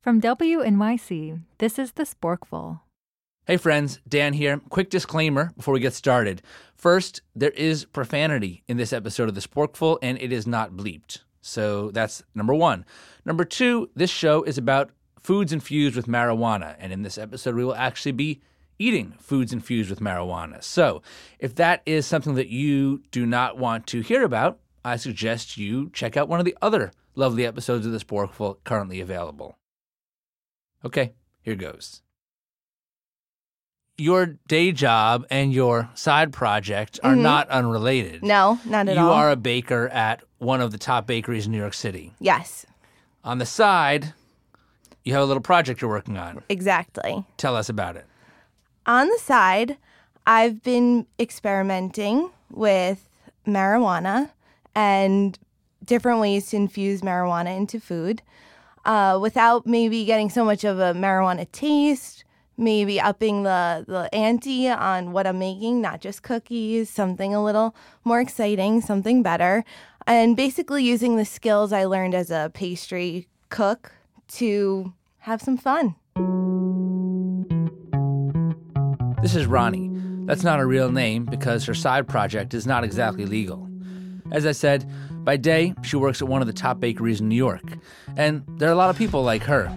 From WNYC, this is The Sporkful. Hey friends, Dan here. Quick disclaimer before we get started. First, there is profanity in this episode of The Sporkful, and it is not bleeped. So that's number one. Number two, this show is about foods infused with marijuana, and in this episode, we will actually be eating foods infused with marijuana. So if that is something that you do not want to hear about, I suggest you check out one of the other lovely episodes of The Sporkful currently available. Okay, here goes. Your day job and your side project are mm-hmm. not unrelated. No, not at you all. You are a baker at one of the top bakeries in New York City. yes, On the side, you have a little project you're working on. exactly. Tell us about it. On the side, I've been experimenting with marijuana and different ways to infuse marijuana into food uh, without maybe getting so much of a marijuana taste, maybe upping the, the ante on what I'm making, not just cookies, something a little more exciting, something better. And basically using the skills I learned as a pastry cook to have some fun. This is Ronnie. That's not a real name because her side project is not exactly legal. As I said, by day, she works at one of the top bakeries in New York. And there are a lot of people like her.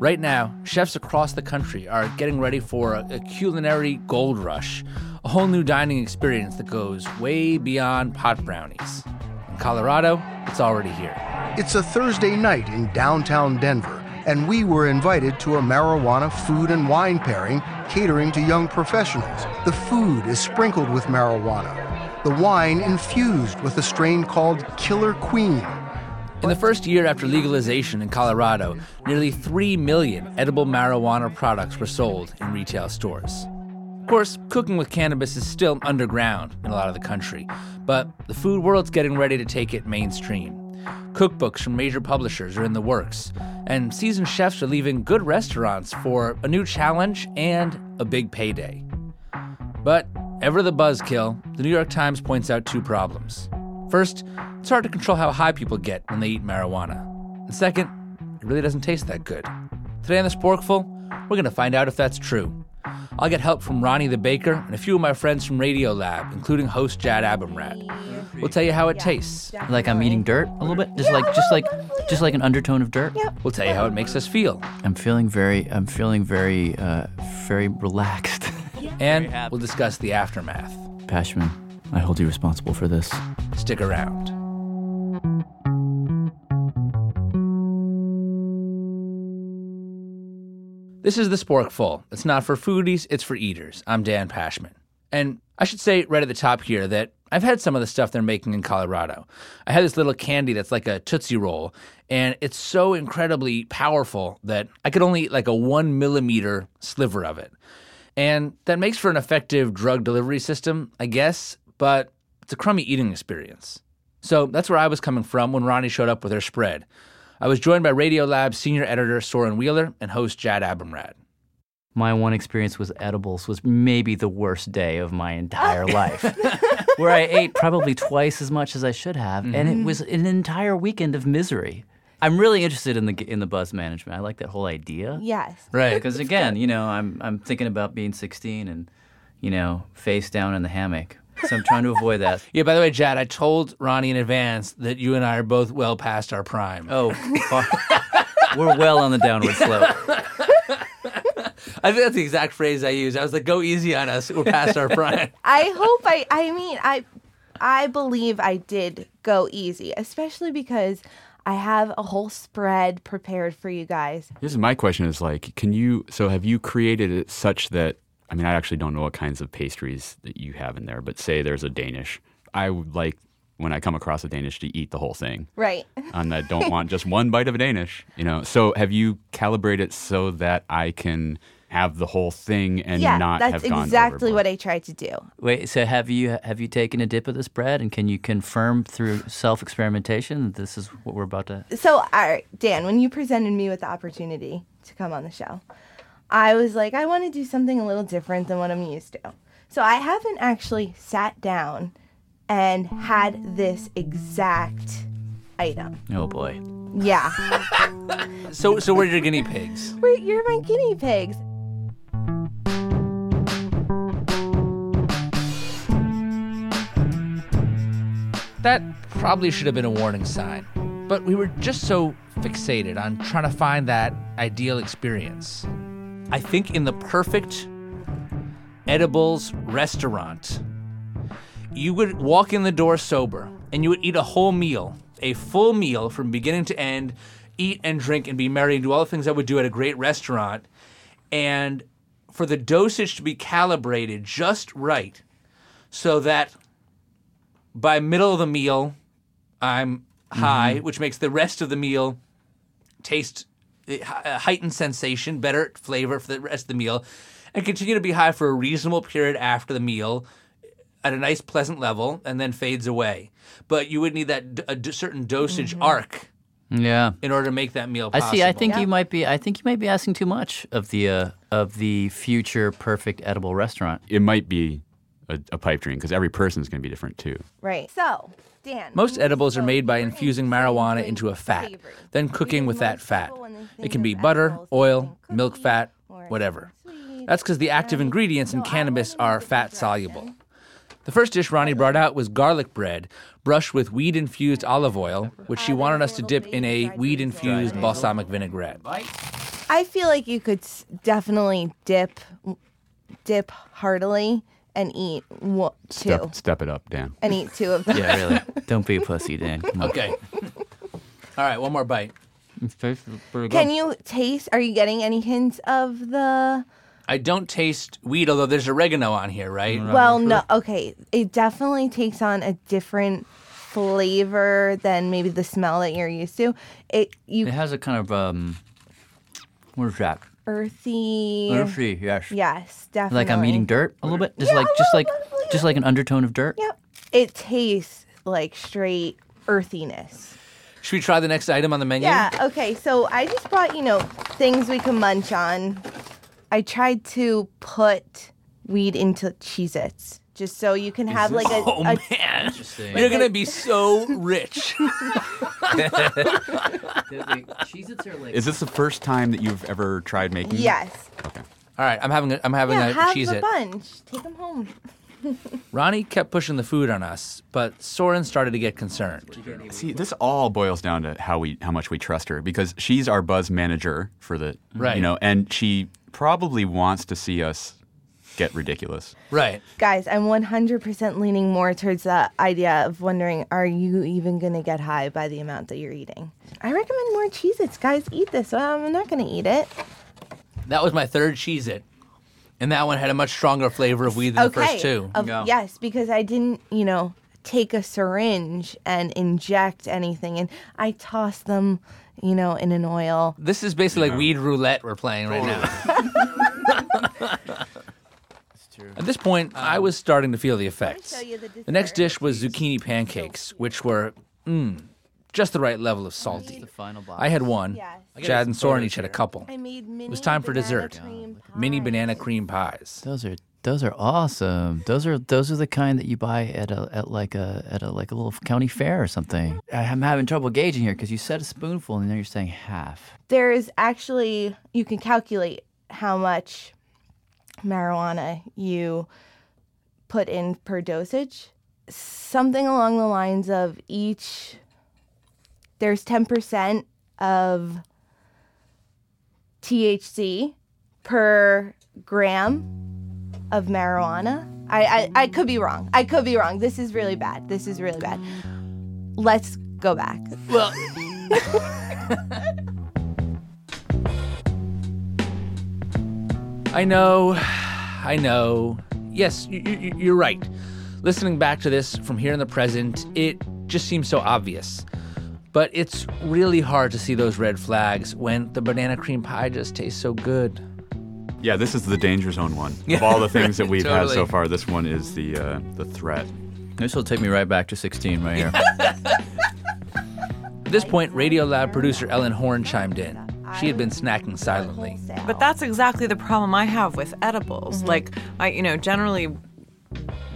Right now, chefs across the country are getting ready for a, a culinary gold rush, a whole new dining experience that goes way beyond pot brownies. In Colorado, it's already here. It's a Thursday night in downtown Denver, and we were invited to a marijuana food and wine pairing catering to young professionals. The food is sprinkled with marijuana, the wine infused with a strain called Killer Queen. In the first year after legalization in Colorado, nearly 3 million edible marijuana products were sold in retail stores. Of course, cooking with cannabis is still underground in a lot of the country, but the food world's getting ready to take it mainstream. Cookbooks from major publishers are in the works, and seasoned chefs are leaving good restaurants for a new challenge and a big payday. But ever the buzzkill, the New York Times points out two problems. First, it's hard to control how high people get when they eat marijuana. And second, it really doesn't taste that good. Today on the Sporkful, we're going to find out if that's true. I'll get help from Ronnie the baker and a few of my friends from Radiolab, including host Jad Abumrad. We'll tell you how it tastes. Like I'm eating dirt a little bit, just like just like just like an undertone of dirt. We'll tell you how it makes us feel. I'm feeling very, I'm feeling very, uh, very relaxed. And we'll discuss the aftermath. Pashman, I hold you responsible for this. Stick around. This is the Sporkful. It's not for foodies, it's for eaters. I'm Dan Pashman. And I should say right at the top here that I've had some of the stuff they're making in Colorado. I had this little candy that's like a Tootsie Roll, and it's so incredibly powerful that I could only eat like a one millimeter sliver of it. And that makes for an effective drug delivery system, I guess, but it's a crummy eating experience. So that's where I was coming from when Ronnie showed up with her spread. I was joined by Radiolab senior editor Soren Wheeler and host Jad Abumrad. My one experience with edibles was maybe the worst day of my entire life, where I ate probably twice as much as I should have, and it mm-hmm. was an entire weekend of misery. I'm really interested in the in the buzz management. I like that whole idea. Yes. Right. Because again, you know, I'm I'm thinking about being 16 and, you know, face down in the hammock. So I'm trying to avoid that. Yeah, by the way, Jad, I told Ronnie in advance that you and I are both well past our prime. Oh, far- we're well on the downward slope. I think that's the exact phrase I used. I was like, go easy on us. We're past our prime. I hope I I mean I I believe I did go easy, especially because I have a whole spread prepared for you guys. This is my question is like, can you, so have you created it such that, I mean, I actually don't know what kinds of pastries that you have in there, but say there's a Danish. I would like, when I come across a Danish, to eat the whole thing. Right. And I don't want just one bite of a Danish, you know? So have you calibrated so that I can have the whole thing and yeah, not that's have gone exactly overboard? what I tried to do. Wait, so have you have you taken a dip of this bread, and can you confirm through self experimentation that this is what we're about to? So, all right, Dan, when you presented me with the opportunity to come on the show, I was like, I want to do something a little different than what I'm used to. So, I haven't actually sat down and had this exact item. Oh boy. Yeah. So, so we're your guinea pigs. We're, you're my guinea pigs. That probably should have been a warning sign. But we were just so fixated on trying to find that ideal experience. I think in the perfect edibles restaurant, you would walk in the door sober and you would eat a whole meal, a full meal from beginning to end, eat and drink and be merry and do all the things I would do at a great restaurant. And for the dosage to be calibrated just right so that by middle of the meal, I'm high, mm-hmm. which makes the rest of the meal taste a heightened sensation, better flavor for the rest of the meal, and continue to be high for a reasonable period after the meal at a nice, pleasant level, and then fades away. But you would need that d- a d- certain dosage mm-hmm. arc Yeah. in order to make that meal I see. I think Yeah. you might be. I think you might be asking too much of the uh, of the future perfect edible restaurant. It might be a, a pipe dream because every person is going to be different too. Right. So, Dan. Most edibles are made by infusing marijuana into a fat, savory. then cooking with that fat. people, when they It can be butter, oil, think milk fat, whatever. That's because the active ingredients in So cannabis are fat soluble. The first dish Ronnie brought out was garlic bread, brushed with weed infused olive oil, which she wanted us to dip in a weed infused balsamic vinaigrette. I feel like you could definitely dip, dip heartily and eat one, two, Step, step it up, Dan. and eat two of them. Yeah, really. Don't be a pussy, Dan. Come on. Okay. All right, one more bite. Can you taste? Are you getting any hints of the? I don't taste weed, although there's oregano on here, right? Well, no. Okay, it definitely takes on a different flavor than maybe the smell that you're used to. It you It has a kind of um. What is that? Earthy. Earthy, yes. Yes, definitely. Like I'm eating dirt a little bit, just Yeah, like just like bit, just like an undertone of dirt. Yep. It tastes like straight earthiness. Should we try the next item on the menu? Yeah, okay. So I just brought, you know, things we can munch on. I tried to put weed into Cheez Its just so you can have like a, Oh a man, Interesting. you're gonna be so rich. Cheez-Its are like Is this the first time that you've ever tried making? yes. Okay. All right, I'm having a, I'm having Yeah, a have cheese a it. bunch. Take them home. Ronnie kept pushing the food on us, but Soren started to get concerned. See, this all boils down to how we how much we trust her because she's our buzz manager for the Right. you know, and she probably wants to see us get ridiculous. Right. Guys, I'm 100% leaning more towards the idea of wondering are you even going to get high by the amount that you're eating? I recommend more Cheez Its. Guys, eat this. Well, I'm not going to eat it. That was my third cheese it, and that one had a much stronger flavor of weed than the okay. first two. Of- Yeah. Yes, because I didn't, you know, take a syringe and inject anything, and I tossed them, you know, in an oil. This is basically like weed roulette we're playing right now. At this point, I was starting to feel the effects. the The next dish was zucchini pancakes, which were mm, just the right level of salty. the final box. I had one. Yes. Jad and Soren each had a couple. I made mini. It was time for dessert. Mini banana cream pies. Those are those are awesome. Those are those are the kind that you buy at a at like a at a like a little county fair or something. I'm having trouble gauging here because you said a spoonful and then you're saying half. There's actually you can calculate how much marijuana you put in per dosage. Something along the lines of each. There's ten percent of THC per gram of marijuana. I, I, I could be wrong. I could be wrong. This is really bad. This is really bad. Let's go back. Well, I know, I know. Yes, y- y- you're right. Listening back to this from here in the present, it just seems so obvious. But it's really hard to see those red flags when the banana cream pie just tastes so good. Yeah, this is the danger zone one. Of all the things that we've had so far, this one is the uh, the threat. This will take me right back to 16 right here. At this point, Radiolab producer Ellen Horn chimed in. She had been snacking silently. But that's exactly the problem I have with edibles. Mm-hmm. Like I, you know, generally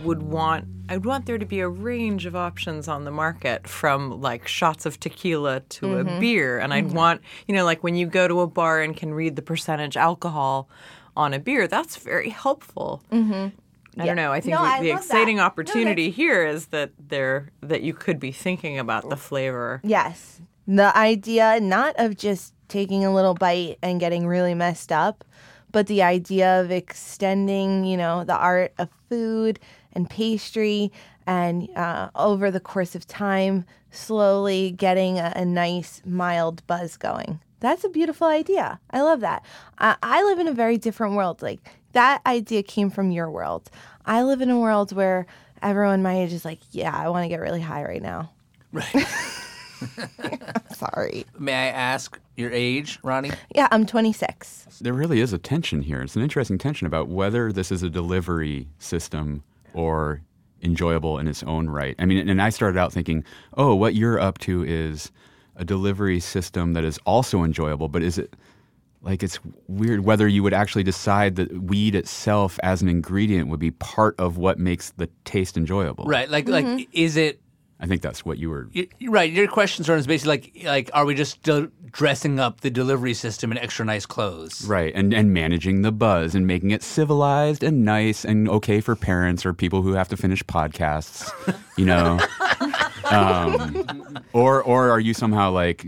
would want I'd want there to be a range of options on the market from like shots of tequila to a mm-hmm. beer. And I'd mm-hmm. want, you know, like when you go to a bar and can read the percentage alcohol on a beer, that's very helpful. Mm-hmm. I don't know. I think No, the, I the exciting that. No, opportunity here is that there that you could be thinking about the flavor. Yes. The idea not of just taking a little bite and getting really messed up, but the idea of extending, you know, the art of food and pastry and uh, over the course of time, slowly getting a, a nice, mild buzz going. That's a beautiful idea. I love that. I, I live in a very different world. Like, that idea came from your world. I live in a world where everyone my age is like, yeah, I want to get really high right now. Right. Sorry. May I ask your age, Ronnie? Yeah, I'm 26. There really is a tension here. It's an interesting tension about whether this is a delivery system or enjoyable in its own right. I mean, and I started out thinking, oh, what you're up to is a delivery system that is also enjoyable, but is it like it's weird whether you would actually decide that weed itself as an ingredient would be part of what makes the taste enjoyable. Right. Like, Mm-hmm. like, is it I think that's what you were. y- right? Your question sort of is basically like, like, are we just still dressing up the delivery system in extra nice clothes? Right, and and managing the buzz and making it civilized and nice and okay for parents or people who have to finish podcasts, you know. um, or or are you somehow like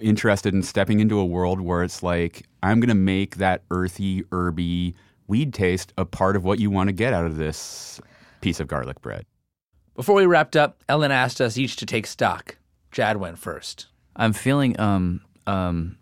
interested in stepping into a world where it's like I'm going to make that earthy, herby weed taste a part of what you want to get out of this piece of garlic bread? Before we wrapped up, Ellen asked us each to take stock. Jad went first. I'm feeling um um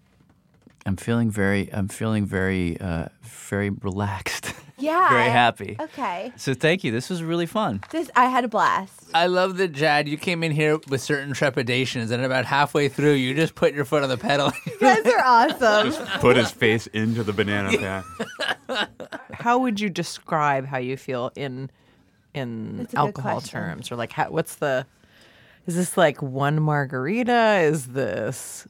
I'm feeling very I'm feeling very uh very relaxed. Yeah. very happy. Okay. So thank you. This was really fun. This I had a blast. I love that, Jad, you came in here with certain trepidations, and about halfway through, you just put your foot on the pedal. You guys are awesome. Put his face into the banana pack. How would you describe how you feel in in That's a good alcohol terms, or like how, what's the? Is this like one margarita? Is this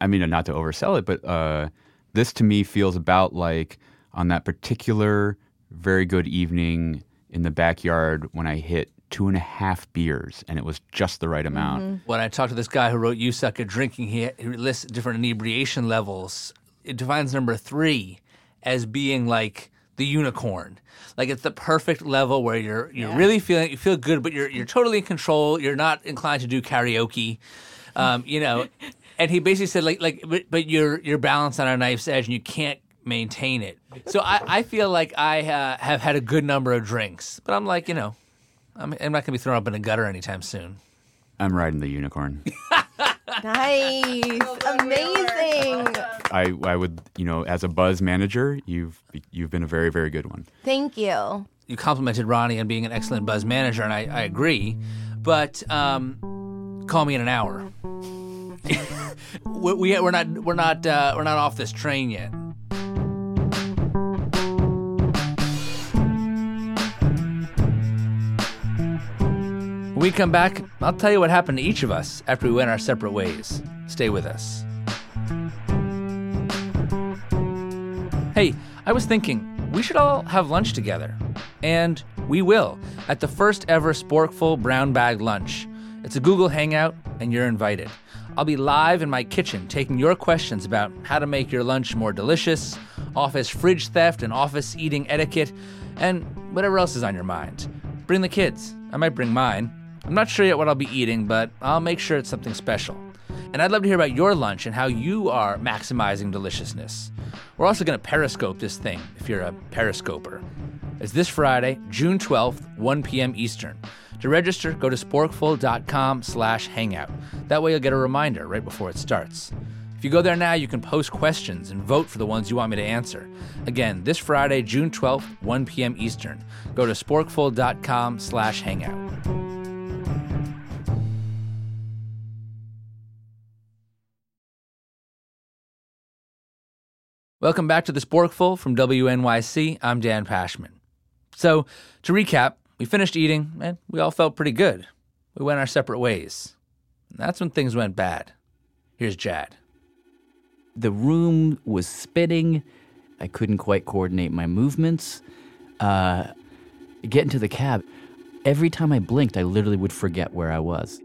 I mean, not to oversell it, but uh, this to me feels about like on that particular very good evening in the backyard when I hit two and a half beers and it was just the right amount. when I talked to this guy who wrote "You Suck at Drinking," he, he lists different inebriation levels. It defines number three as being like the unicorn. Like it's the perfect level where you're you're really feeling you feel good, but you're you're totally in control. You're not inclined to do karaoke, um, you know. And he basically said like like but, but you're you're balanced on a knife's edge and you can't maintain it. So I, I feel like I uh, have had a good number of drinks, but I'm like you know. I'm, I'm not going to be thrown up in a gutter anytime soon. I'm riding the unicorn. nice. Amazing. I, I would, you know, as a buzz manager, you've you've been a very very good one. Thank you. you complimented Ronnie on being an excellent buzz manager, and I, I agree. But um, call me in an hour. we, we, we're not we're not uh, we're not off this train yet. When we come back, I'll tell you what happened to each of us after we went our separate ways. Stay with us. Hey, I was thinking, we should all have lunch together. And we will, at the first ever Sporkful Brown Bag Lunch. It's a Google Hangout, and you're invited. I'll be live in my kitchen taking your questions about how to make your lunch more delicious, office fridge theft and office eating etiquette, and whatever else is on your mind. Bring the kids. I might bring mine. I'm not sure yet what I'll be eating, but I'll make sure it's something special. And I'd love to hear about your lunch and how you are maximizing deliciousness. We're also going to periscope this thing if you're a periscoper. It's this Friday, June 12th, 1 p.m. Eastern. To register, go to sporkful.com slash hangout. That way you'll get a reminder right before it starts. If you go there now, you can post questions and vote for the ones you want me to answer. Again, this Friday, June 12th, 1 p.m. Eastern. Go to sporkful.com slash hangout. Welcome back to the Sporkful from WNYC. I'm Dan Pashman. So, to recap, we finished eating and we all felt pretty good. We went our separate ways. And that's when things went bad. Here's Jad. The room was spinning. I couldn't quite coordinate my movements. Uh, get into the cab. every time I blinked, I literally would forget where I was.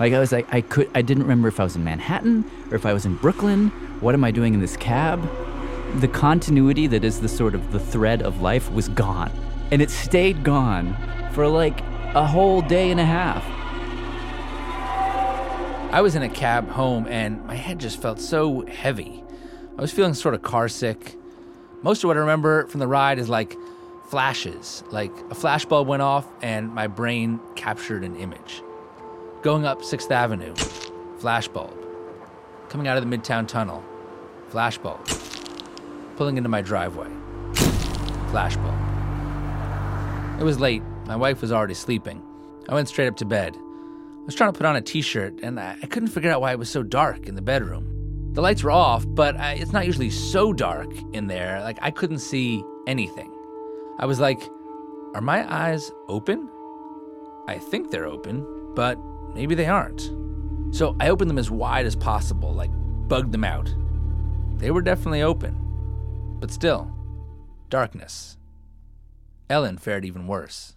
Like I was like I could I didn't remember if I was in Manhattan or if I was in Brooklyn. What am I doing in this cab? The continuity that is the sort of the thread of life was gone. And it stayed gone for like a whole day and a half. I was in a cab home and my head just felt so heavy. I was feeling sort of car sick. Most of what I remember from the ride is like flashes, like a flashbulb went off and my brain captured an image. Going up 6th Avenue, flashbulb. Coming out of the Midtown Tunnel, flashbulb. Pulling into my driveway, flashbulb. It was late. My wife was already sleeping. I went straight up to bed. I was trying to put on a t shirt and I couldn't figure out why it was so dark in the bedroom. The lights were off, but I, it's not usually so dark in there. Like, I couldn't see anything. I was like, are my eyes open? I think they're open, but maybe they aren't. So I opened them as wide as possible, like bugged them out. They were definitely open, but still, darkness. Ellen fared even worse.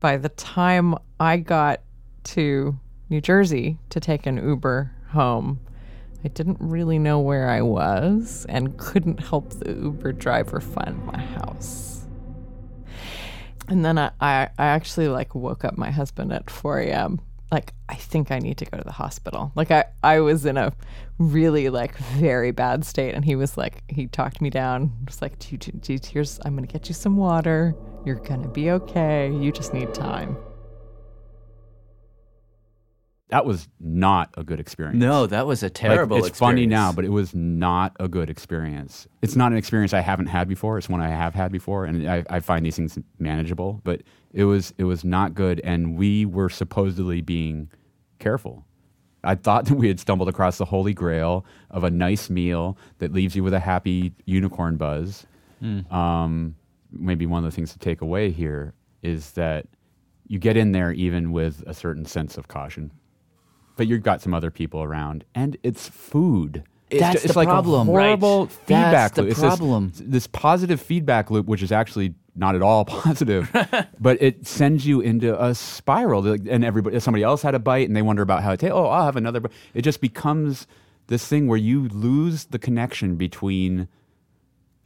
By the time I got to New Jersey to take an Uber home, I didn't really know where I was and couldn't help the Uber driver find my house. And then I, I, I actually like woke up my husband at 4 a.m. Like, I think I need to go to the hospital. Like, I, I was in a really like very bad state. And he was like, he talked me down. Just like, "Gee, gee, gee, here's, I'm going to get you some water. You're going to be okay. You just need time. That was not a good experience. No, that was a Like, terrible it's funny now, but it was not a good experience. It's not an experience I haven't had before. It's one I have had before, and I, I find these things manageable. But it was it was not good, and we were supposedly being careful. I thought that we had stumbled across the holy grail of a nice meal that leaves you with a happy unicorn buzz. Um, maybe one of the things to take away here is that you get in there even with a certain sense of caution but you've got some other people around, and it's food. It's That's ju- it's the like problem. a horrible Right. feedback That's the. It's problem. This, positive feedback loop, which is actually not at all positive, but it sends you into a spiral. And everybody, somebody else had a bite, and they wonder about how it tastes. Oh, I'll have another. bite. It just becomes this thing where you lose the connection between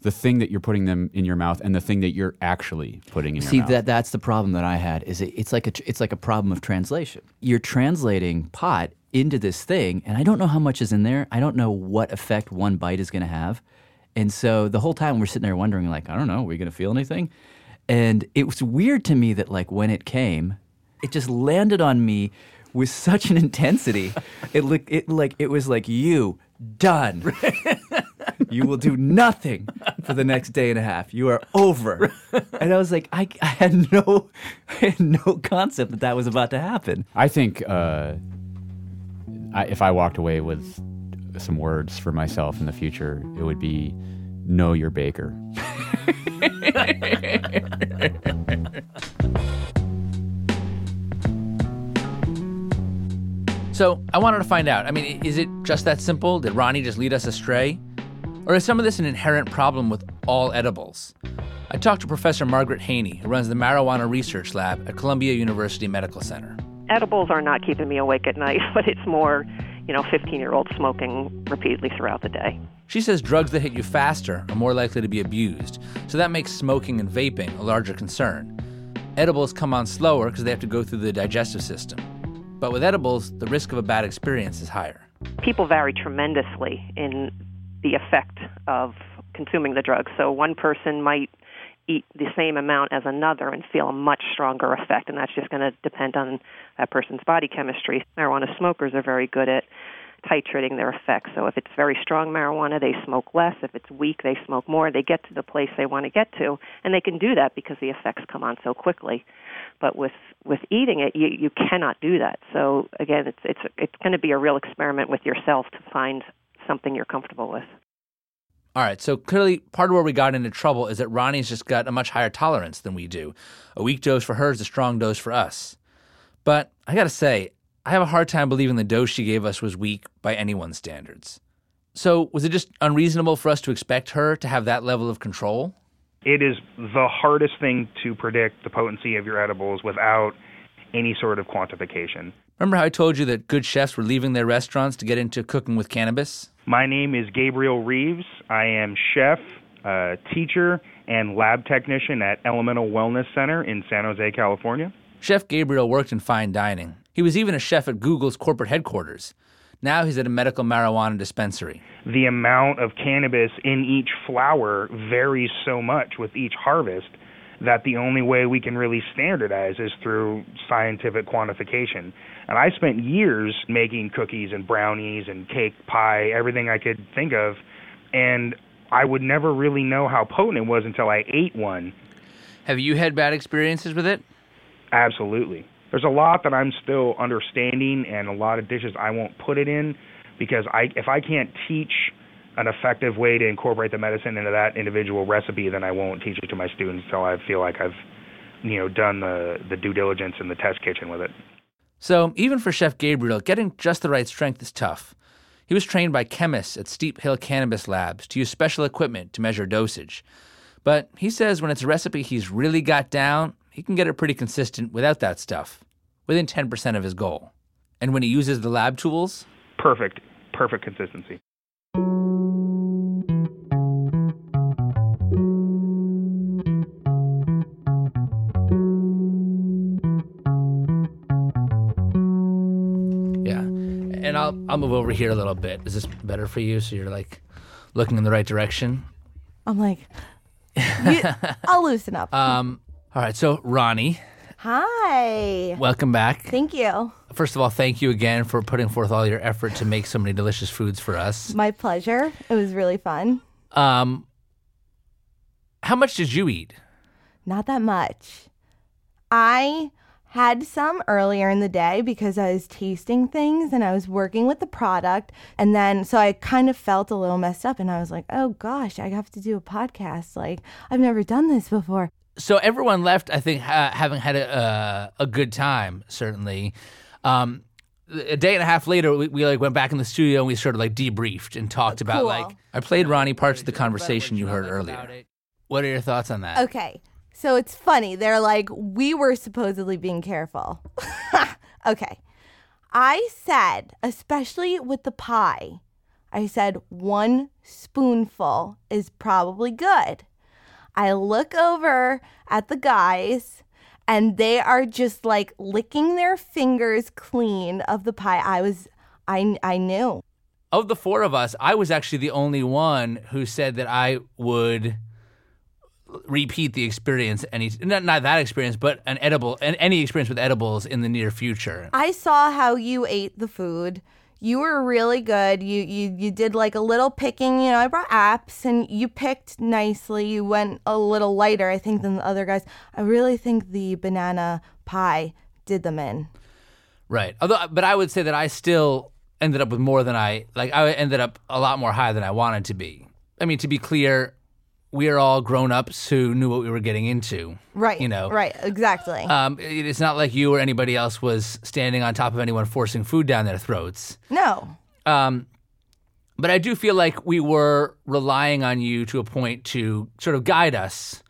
the thing that you're putting them in your mouth and the thing that you're actually putting in your See mouth. that that's the problem that I had is it, it's like a it's like a problem of translation. You're translating pot into this thing, and I don't know how much is in there. I don't know what effect one bite is going to have, and so the whole time we're sitting there wondering, like, I don't know, are we going to feel anything? And it was weird to me that like when it came, it just landed on me with such an intensity. it look it like it was like you done. You will do nothing for the next day and a half. You are over. And I was like, I, I had no, I had no concept that that was about to happen. I think uh, I, if I walked away with some words for myself in the future, it would be know your baker. So I wanted to find out. I mean, is it just that simple? Did Ronnie just lead us astray? Or is some of this an inherent problem with all edibles? I talked to Professor Margaret Haney, who runs the Marijuana Research Lab at Columbia University Medical Center. edibles are not keeping me awake at night, but it's more, you know, 15 year olds smoking repeatedly throughout the day. She says drugs that hit you faster are more likely to be abused, so that makes smoking and vaping a larger concern. Edibles come on slower because they have to go through the digestive system. But with edibles, the risk of a bad experience is higher. People vary tremendously in the effect of consuming the drug. So one person might eat the same amount as another and feel a much stronger effect, and that's just going to depend on that person's body chemistry. Marijuana smokers are very good at titrating their effects. So if it's very strong marijuana, they smoke less. If it's weak, they smoke more. They get to the place they want to get to, and they can do that because the effects come on so quickly. But with with eating it, you you cannot do that. So again, it's it's it's going to be a real experiment with yourself to find something you're comfortable with. All right, so clearly part of where we got into trouble is that Ronnie's just got a much higher tolerance than we do. A weak dose for her is a strong dose for us. But I gotta say, I have a hard time believing the dose she gave us was weak by anyone's standards. So, was it just unreasonable for us to expect her to have that level of control? It is the hardest thing to predict the potency of your edibles without any sort of quantification. Remember how I told you that good chefs were leaving their restaurants to get into cooking with cannabis? My name is Gabriel Reeves. I am chef, uh, teacher, and lab technician at Elemental Wellness Center in San Jose, California. Chef Gabriel worked in fine dining. He was even a chef at Google's corporate headquarters. Now he's at a medical marijuana dispensary. The amount of cannabis in each flower varies so much with each harvest that the only way we can really standardize is through scientific quantification. And I spent years making cookies and brownies and cake, pie, everything I could think of, and I would never really know how potent it was until I ate one. Have you had bad experiences with it? Absolutely. There's a lot that I'm still understanding and a lot of dishes I won't put it in because I if I can't teach an effective way to incorporate the medicine into that individual recipe, then I won't teach it to my students until I feel like I've, you know, done the the due diligence in the test kitchen with it. So even for Chef Gabriel, getting just the right strength is tough. He was trained by chemists at Steep Hill Cannabis Labs to use special equipment to measure dosage. But he says when it's a recipe he's really got down, he can get it pretty consistent without that stuff, within 10% of his goal. And when he uses the lab tools, perfect, perfect consistency. I'll move over here a little bit. Is this better for you? So you're like looking in the right direction? I'm like, you, I'll loosen up. Um all right, so Ronnie, Hi. welcome back. Thank you. First of all, thank you again for putting forth all your effort to make so many delicious foods for us. My pleasure. It was really fun. Um how much did you eat? Not that much. I had some earlier in the day because I was tasting things and I was working with the product. And then, so I kind of felt a little messed up and I was like, oh gosh, I have to do a podcast. Like, I've never done this before. So everyone left, I think, ha- having had a, uh, a good time. Certainly, um, a day and a half later, we, we like went back in the studio and we sort of like debriefed and talked about Cool. like I played Ronnie parts of the conversation you heard earlier. What are your thoughts on that? Okay. So it's funny. They're like, we were supposedly being careful. okay. I said, especially with the pie, I said one spoonful is probably good. I look over at the guys and they are just like licking their fingers clean of the pie. I was, I, I knew. Of the four of us, I was actually the only one who said that I would repeat the experience any not, not that experience but an edible and any experience with edibles in the near future I saw how you ate the food. You were really good. You you you did like a little picking. You know, I brought apps and you picked nicely. You went a little lighter, I think, than the other guys. I really think the banana pie did them in. right although but i would say that i still ended up with more than i like i ended up a lot more high than i wanted to be i mean to be clear we are all grown-ups who knew what we were getting into Right. you know Right. Exactly. um, it- it's not like you or anybody else was standing on top of anyone forcing food down their throats no. Um, but I do feel like we were relying on you to a point to sort of guide us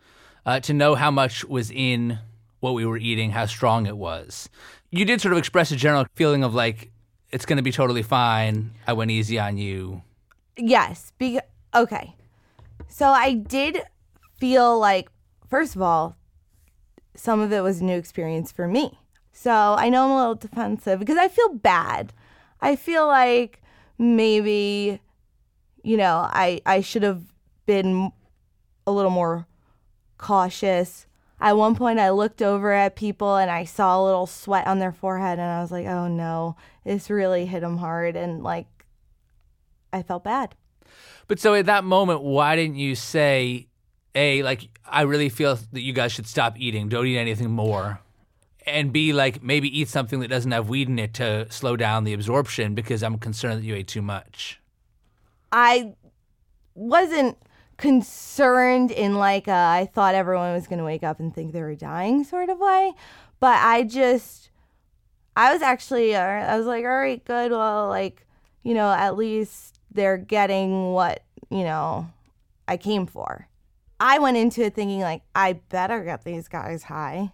uh, to know how much was in what we were eating, how strong it was. You did sort of express a general feeling of like, it's going to be totally fine. I went easy on you. Yes. Be- okay. So I did feel like, first of all, some of it was a new experience for me. So I know I'm a little defensive because I feel bad. I feel like maybe, you know, I, I should have been a little more cautious. At one point, I looked over at people and I saw a little sweat on their forehead, and I was like, oh no, this really hit them hard. And like, I felt bad. But so at that moment, why didn't you say, A, like, I really feel that you guys should stop eating, don't eat anything more? And B, like, maybe eat something that doesn't have weed in it to slow down the absorption because I'm concerned that you ate too much. I wasn't concerned in like a, I thought everyone was going to wake up and think they were dying sort of way, but I just I was actually uh, I was like, all right, good. Well, like you know, at least they're getting what you know I came for. I went into it thinking like I better get these guys high.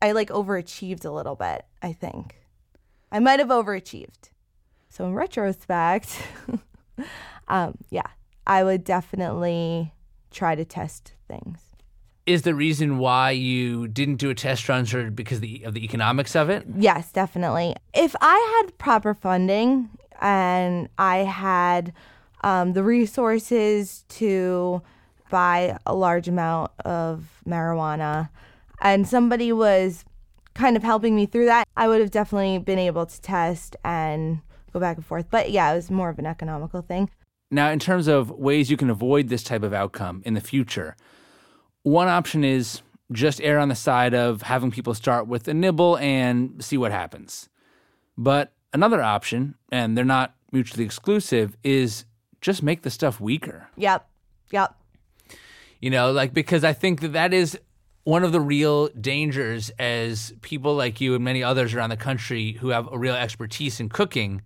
I like overachieved a little bit, I think. I might have overachieved. So in retrospect, um, yeah, I would definitely try to test things. Is the reason why you didn't do a test run sort of because of the, of the economics of it? Yes, definitely. If I had proper funding and I had um, the resources to buy a large amount of marijuana and somebody was kind of helping me through that, I would have definitely been able to test and go back and forth. But yeah, it was more of an economical thing. Now, in terms of ways you can avoid this type of outcome in the future, one option is just err on the side of having people start with a nibble and see what happens. But another option, and they're not mutually exclusive, is just make the stuff weaker. Yep. Yep. You know, like because I think that that is one of the real dangers as people like you and many others around the country who have a real expertise in cooking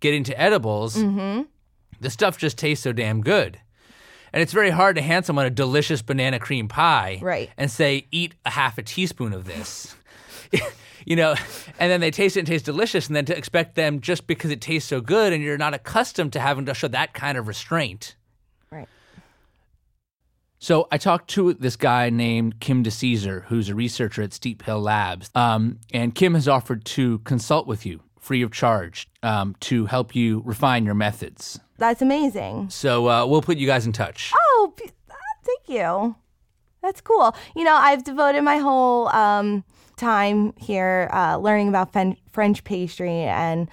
get into edibles. Mm-hmm. The stuff just tastes so damn good. And it's very hard to hand someone a delicious banana cream pie Right. and say, eat a half a teaspoon of this. you know, and then they taste it and taste delicious, and then to expect them just because it tastes so good and you're not accustomed to having to show that kind of restraint. Right. So I talked to this guy named Kim DeCesar, who's a researcher at Steep Hill Labs, um, and Kim has offered to consult with you free of charge um, to help you refine your methods. That's amazing. So uh, we'll put you guys in touch. Oh, uh, thank you. That's cool. You know, I've devoted my whole um, time here uh, learning about fen- French pastry and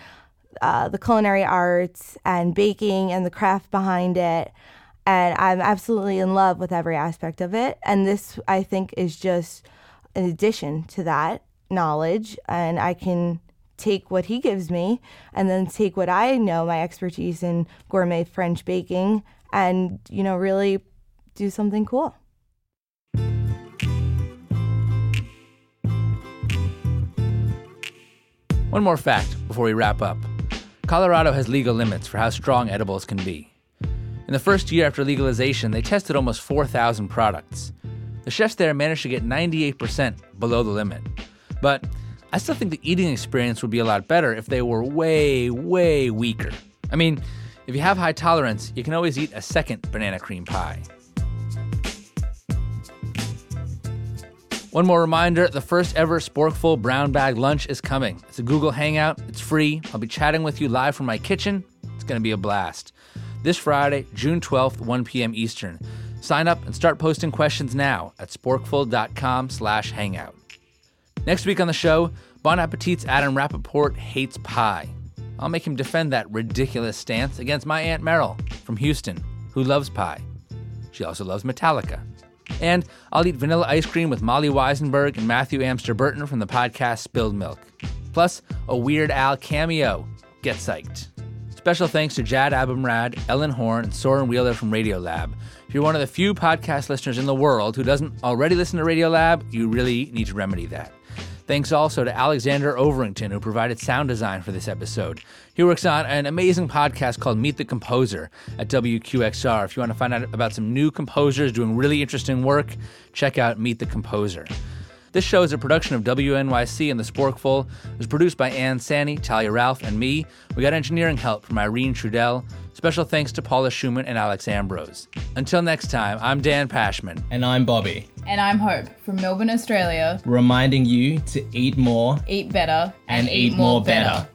uh, the culinary arts and baking and the craft behind it. And I'm absolutely in love with every aspect of it. And this, I think, is just an addition to that knowledge. And I can take what he gives me and then take what I know, my expertise in gourmet French baking, and, you know, really do something cool. One more fact before we wrap up Colorado has legal limits for how strong edibles can be. In the first year after legalization, they tested almost 4,000 products. The chefs there managed to get 98% below the limit. But I still think the eating experience would be a lot better if they were way, way weaker. I mean, if you have high tolerance, you can always eat a second banana cream pie. One more reminder the first ever Sporkful Brown Bag Lunch is coming. It's a Google Hangout, it's free. I'll be chatting with you live from my kitchen. It's going to be a blast. This Friday, June 12th, 1 p.m. Eastern. Sign up and start posting questions now at sporkful.com slash hangout. Next week on the show, Bon Appetit's Adam Rapoport hates pie. I'll make him defend that ridiculous stance against my Aunt Merrill from Houston, who loves pie. She also loves Metallica. And I'll eat vanilla ice cream with Molly Wizenberg and Matthew Amster Burton from the podcast Spilled Milk. Plus, a Weird Al cameo. Get psyched. Special thanks to Jad Abumrad, Ellen Horn, and Soren Wheeler from Radiolab. If you're one of the few podcast listeners in the world who doesn't already listen to Radiolab, you really need to remedy that. Thanks also to Alexander Overington, who provided sound design for this episode. He works on an amazing podcast called Meet the Composer at WQXR. If you want to find out about some new composers doing really interesting work, check out Meet the Composer. This show is a production of WNYC and the Sporkful. It was produced by Ann Saini, Talia Ralph, and me. We got engineering help from Irene Trudel. Special thanks to Paula Szuchman and Alex Ambrose. Until next time, I'm Dan Pashman. And I'm Bobby, And I'm Hope from Melbourne, Australia. reminding you to eat more Eat better and, eat more better.